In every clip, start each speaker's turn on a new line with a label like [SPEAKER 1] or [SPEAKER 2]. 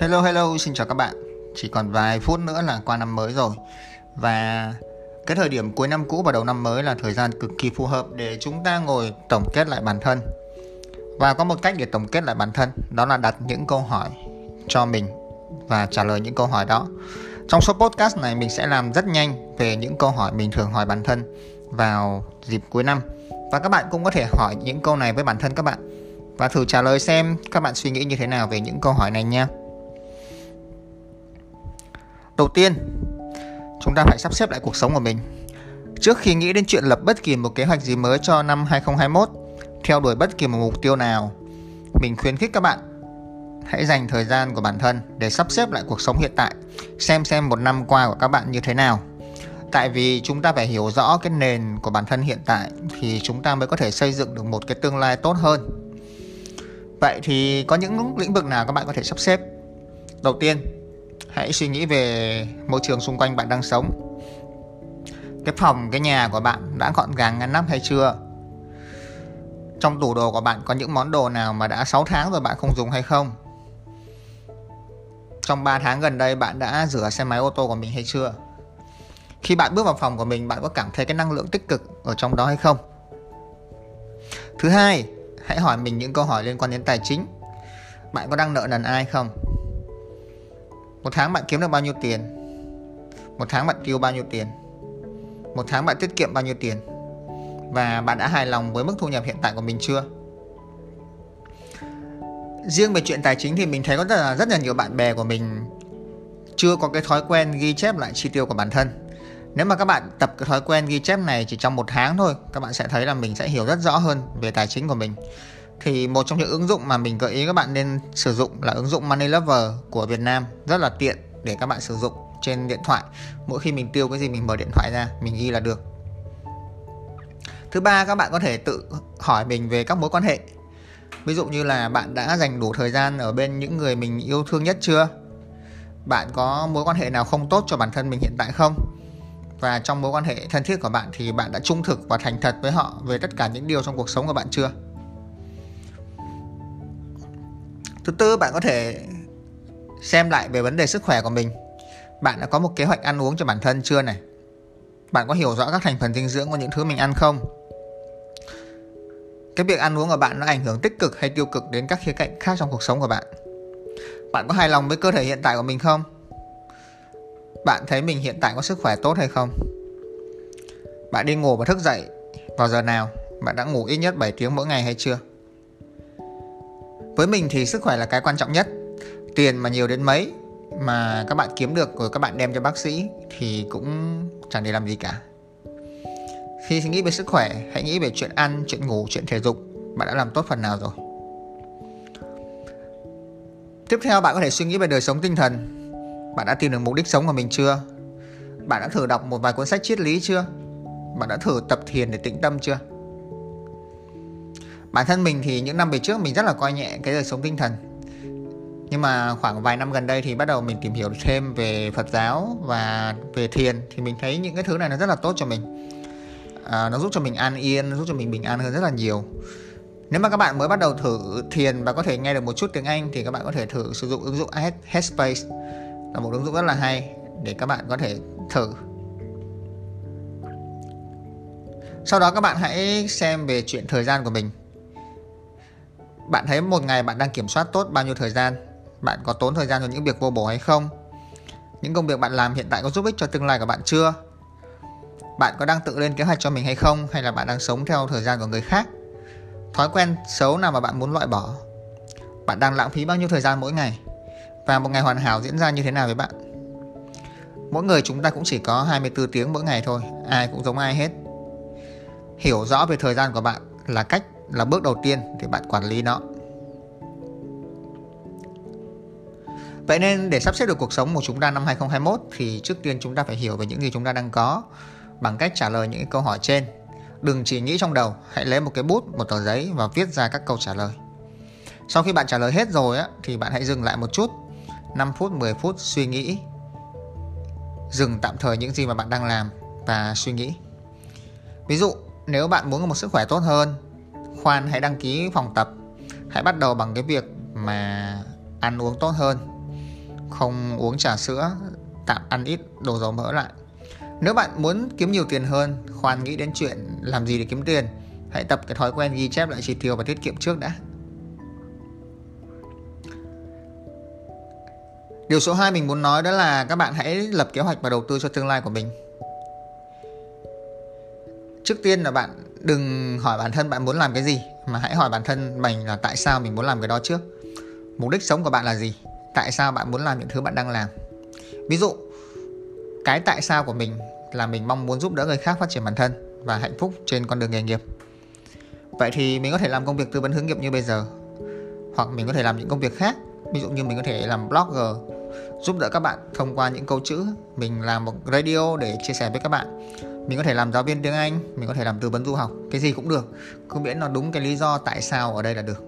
[SPEAKER 1] Hello hello, xin chào các bạn. Chỉ còn vài phút nữa là qua năm mới rồi. Và cái thời điểm cuối năm cũ và đầu năm mới là thời gian cực kỳ phù hợp để chúng ta ngồi tổng kết lại bản thân. Và có một cách để tổng kết lại bản thân, đó là đặt những câu hỏi cho mình và trả lời những câu hỏi đó. Trong số podcast này mình sẽ làm rất nhanh về những câu hỏi mình thường hỏi bản thân vào dịp cuối năm. Và các bạn cũng có thể hỏi những câu này với bản thân các bạn và thử trả lời xem các bạn suy nghĩ như thế nào về những câu hỏi này nha. Đầu tiên, chúng ta phải sắp xếp lại cuộc sống của mình. Trước khi nghĩ đến chuyện lập bất kỳ một kế hoạch gì mới cho năm 2021, theo đuổi bất kỳ một mục tiêu nào, mình khuyến khích các bạn hãy dành thời gian của bản thân để sắp xếp lại cuộc sống hiện tại, xem xem một năm qua của các bạn như thế nào. Tại vì chúng ta phải hiểu rõ cái nền của bản thân hiện tại thì chúng ta mới có thể xây dựng được một cái tương lai tốt hơn. Vậy thì có những lĩnh vực nào các bạn có thể sắp xếp? Đầu tiên, hãy suy nghĩ về môi trường xung quanh bạn đang sống. Cái phòng, cái nhà của bạn đã gọn gàng, ngăn nắp hay chưa? Trong tủ đồ của bạn có những món đồ nào mà đã 6 tháng rồi bạn không dùng hay không? Trong 3 tháng gần đây bạn đã rửa xe máy, ô tô của mình hay chưa? Khi bạn bước vào phòng của mình, bạn có cảm thấy cái năng lượng tích cực ở trong đó hay không? Thứ hai, hãy hỏi mình những câu hỏi liên quan đến tài chính. Bạn có đang nợ nần ai không? Một tháng bạn kiếm được bao nhiêu tiền? Một tháng bạn tiêu bao nhiêu tiền? Một tháng bạn tiết kiệm bao nhiêu tiền? Và bạn đã hài lòng với mức thu nhập hiện tại của mình chưa? Riêng về chuyện tài chính thì mình thấy có rất là rất là nhiều bạn bè của mình chưa có cái thói quen ghi chép lại chi tiêu của bản thân. Nếu mà các bạn tập cái thói quen ghi chép này chỉ trong một tháng thôi, các bạn sẽ thấy là mình sẽ hiểu rất rõ hơn về tài chính của mình thì một trong những ứng dụng mà mình gợi ý các bạn nên sử dụng là ứng dụng Money Lover của Việt Nam. Rất là tiện để các bạn sử dụng trên điện thoại. Mỗi khi mình tiêu cái gì mình mở điện thoại ra, mình ghi là được. Thứ ba, các bạn có thể tự hỏi mình về các mối quan hệ. Ví dụ như là bạn đã dành đủ thời gian ở bên những người mình yêu thương nhất chưa? Bạn có mối quan hệ nào không tốt cho bản thân mình hiện tại không? Và trong mối quan hệ thân thiết của bạn thì bạn đã trung thực và thành thật với họ về tất cả những điều trong cuộc sống của bạn chưa? Thứ tư bạn có thể xem lại về vấn đề sức khỏe của mình. Bạn đã có một kế hoạch ăn uống cho bản thân chưa này? Bạn có hiểu rõ các thành phần dinh dưỡng của những thứ mình ăn không? Cái việc ăn uống của bạn nó ảnh hưởng tích cực hay tiêu cực đến các khía cạnh khác trong cuộc sống của bạn? Bạn có hài lòng với cơ thể hiện tại của mình không? Bạn thấy mình hiện tại có sức khỏe tốt hay không? Bạn đi ngủ và thức dậy vào giờ nào? Bạn đã ngủ ít nhất 7 tiếng mỗi ngày hay chưa? Với mình thì sức khỏe là cái quan trọng nhất. Tiền mà nhiều đến mấy mà các bạn kiếm được rồi các bạn đem cho bác sĩ thì cũng chẳng để làm gì cả. Khi nghĩ về sức khỏe, hãy nghĩ về chuyện ăn, chuyện ngủ, chuyện thể dục. Bạn đã làm tốt phần nào rồi. Tiếp theo, bạn có thể suy nghĩ về đời sống tinh thần. Bạn đã tìm được mục đích sống của mình chưa? Bạn đã thử đọc một vài cuốn sách triết lý chưa? Bạn đã thử tập thiền để tĩnh tâm chưa? Bản thân mình thì những năm về trước mình rất là coi nhẹ cái đời sống tinh thần. Nhưng mà khoảng vài năm gần đây thì bắt đầu mình tìm hiểu thêm về Phật giáo và về thiền thì mình thấy những cái thứ này nó rất là tốt cho mình. À, nó giúp cho mình an yên nó giúp cho mình bình an hơn rất là nhiều. Nếu mà các bạn mới bắt đầu thử thiền và có thể nghe được một chút tiếng Anh thì các bạn có thể thử sử dụng ứng dụng Headspace. Là một ứng dụng rất là hay để các bạn có thể thử. Sau đó các bạn hãy xem về chuyện thời gian của mình bạn thấy một ngày bạn đang kiểm soát tốt bao nhiêu thời gian? Bạn có tốn thời gian cho những việc vô bổ hay không? Những công việc bạn làm hiện tại có giúp ích cho tương lai của bạn chưa? Bạn có đang tự lên kế hoạch cho mình hay không? Hay là bạn đang sống theo thời gian của người khác? Thói quen xấu nào mà bạn muốn loại bỏ? Bạn đang lãng phí bao nhiêu thời gian mỗi ngày? Và một ngày hoàn hảo diễn ra như thế nào với bạn? Mỗi người chúng ta cũng chỉ có 24 tiếng mỗi ngày thôi. Ai cũng giống ai hết. Hiểu rõ về thời gian của bạn là cách là bước đầu tiên để bạn quản lý nó Vậy nên để sắp xếp được cuộc sống của chúng ta năm 2021 thì trước tiên chúng ta phải hiểu về những gì chúng ta đang có bằng cách trả lời những câu hỏi trên. Đừng chỉ nghĩ trong đầu, hãy lấy một cái bút, một tờ giấy và viết ra các câu trả lời. Sau khi bạn trả lời hết rồi á thì bạn hãy dừng lại một chút, 5 phút, 10 phút suy nghĩ. Dừng tạm thời những gì mà bạn đang làm và suy nghĩ. Ví dụ, nếu bạn muốn có một sức khỏe tốt hơn, khoan hãy đăng ký phòng tập. Hãy bắt đầu bằng cái việc mà ăn uống tốt hơn không uống trà sữa, tạm ăn ít đồ dầu mỡ lại. Nếu bạn muốn kiếm nhiều tiền hơn, khoan nghĩ đến chuyện làm gì để kiếm tiền, hãy tập cái thói quen ghi chép lại chi tiêu và tiết kiệm trước đã. Điều số 2 mình muốn nói đó là các bạn hãy lập kế hoạch và đầu tư cho tương lai của mình. Trước tiên là bạn đừng hỏi bản thân bạn muốn làm cái gì mà hãy hỏi bản thân mình là tại sao mình muốn làm cái đó trước. Mục đích sống của bạn là gì? Tại sao bạn muốn làm những thứ bạn đang làm? Ví dụ, cái tại sao của mình là mình mong muốn giúp đỡ người khác phát triển bản thân và hạnh phúc trên con đường nghề nghiệp. Vậy thì mình có thể làm công việc tư vấn hướng nghiệp như bây giờ hoặc mình có thể làm những công việc khác ví dụ như mình có thể làm blogger giúp đỡ các bạn thông qua những câu chữ mình làm một radio để chia sẻ với các bạn mình có thể làm giáo viên tiếng Anh, mình có thể làm tư vấn du học, cái gì cũng được. Cứ miễn nó đúng cái lý do tại sao ở đây là được.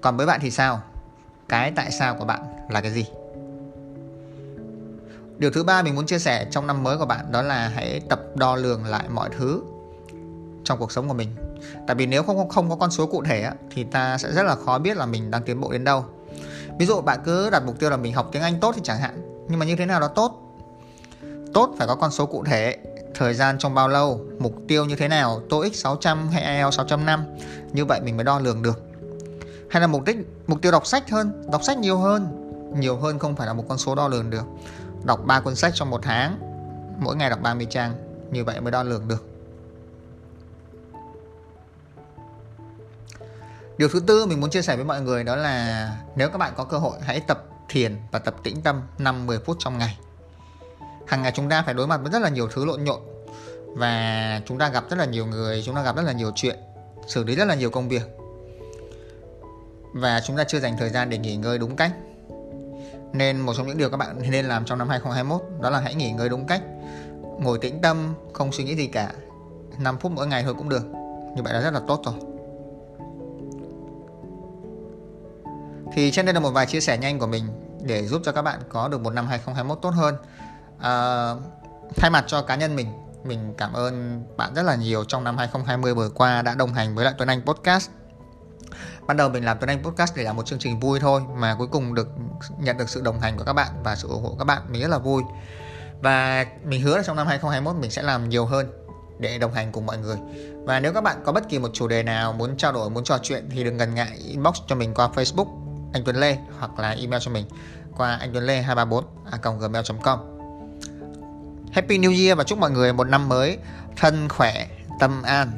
[SPEAKER 1] Còn với bạn thì sao? Cái tại sao của bạn là cái gì? Điều thứ ba mình muốn chia sẻ trong năm mới của bạn đó là hãy tập đo lường lại mọi thứ trong cuộc sống của mình. Tại vì nếu không không có con số cụ thể thì ta sẽ rất là khó biết là mình đang tiến bộ đến đâu. Ví dụ bạn cứ đặt mục tiêu là mình học tiếng Anh tốt thì chẳng hạn, nhưng mà như thế nào đó tốt? Tốt phải có con số cụ thể thời gian trong bao lâu, mục tiêu như thế nào TOEIC 600 hay IELTS 605 như vậy mình mới đo lường được. Hay là mục đích, mục tiêu đọc sách hơn, đọc sách nhiều hơn? Nhiều hơn không phải là một con số đo lường được. Đọc 3 cuốn sách trong một tháng, mỗi ngày đọc 30 trang, như vậy mới đo lường được. Điều thứ tư mình muốn chia sẻ với mọi người đó là, nếu các bạn có cơ hội, hãy tập thiền và tập tĩnh tâm 5-10 phút trong ngày. Hàng ngày chúng ta phải đối mặt với rất là nhiều thứ lộn nhộn và chúng ta gặp rất là nhiều người, chúng ta gặp rất là nhiều chuyện, xử lý rất là nhiều công việc. Và chúng ta chưa dành thời gian để nghỉ ngơi đúng cách. Nên một trong những điều các bạn nên làm trong năm 2021 đó là hãy nghỉ ngơi đúng cách. Ngồi tĩnh tâm, không suy nghĩ gì cả. 5 phút mỗi ngày thôi cũng được. Như vậy là rất là tốt rồi. Thì trên đây là một vài chia sẻ nhanh của mình để giúp cho các bạn có được một năm 2021 tốt hơn. Ờ, thay mặt cho cá nhân mình, mình cảm ơn bạn rất là nhiều trong năm 2020 vừa qua đã đồng hành với lại Tuấn Anh Podcast. Ban đầu mình làm Tuấn Anh Podcast để làm một chương trình vui thôi mà cuối cùng được nhận được sự đồng hành của các bạn và sự ủng hộ của các bạn mình rất là vui. Và mình hứa là trong năm 2021 mình sẽ làm nhiều hơn để đồng hành cùng mọi người. Và nếu các bạn có bất kỳ một chủ đề nào muốn trao đổi, muốn trò chuyện thì đừng ngần ngại inbox cho mình qua Facebook anh Tuấn Lê hoặc là email cho mình qua anh Tuấn Lê 234 gmail.com Happy New Year và chúc mọi người một năm mới thân khỏe, tâm an.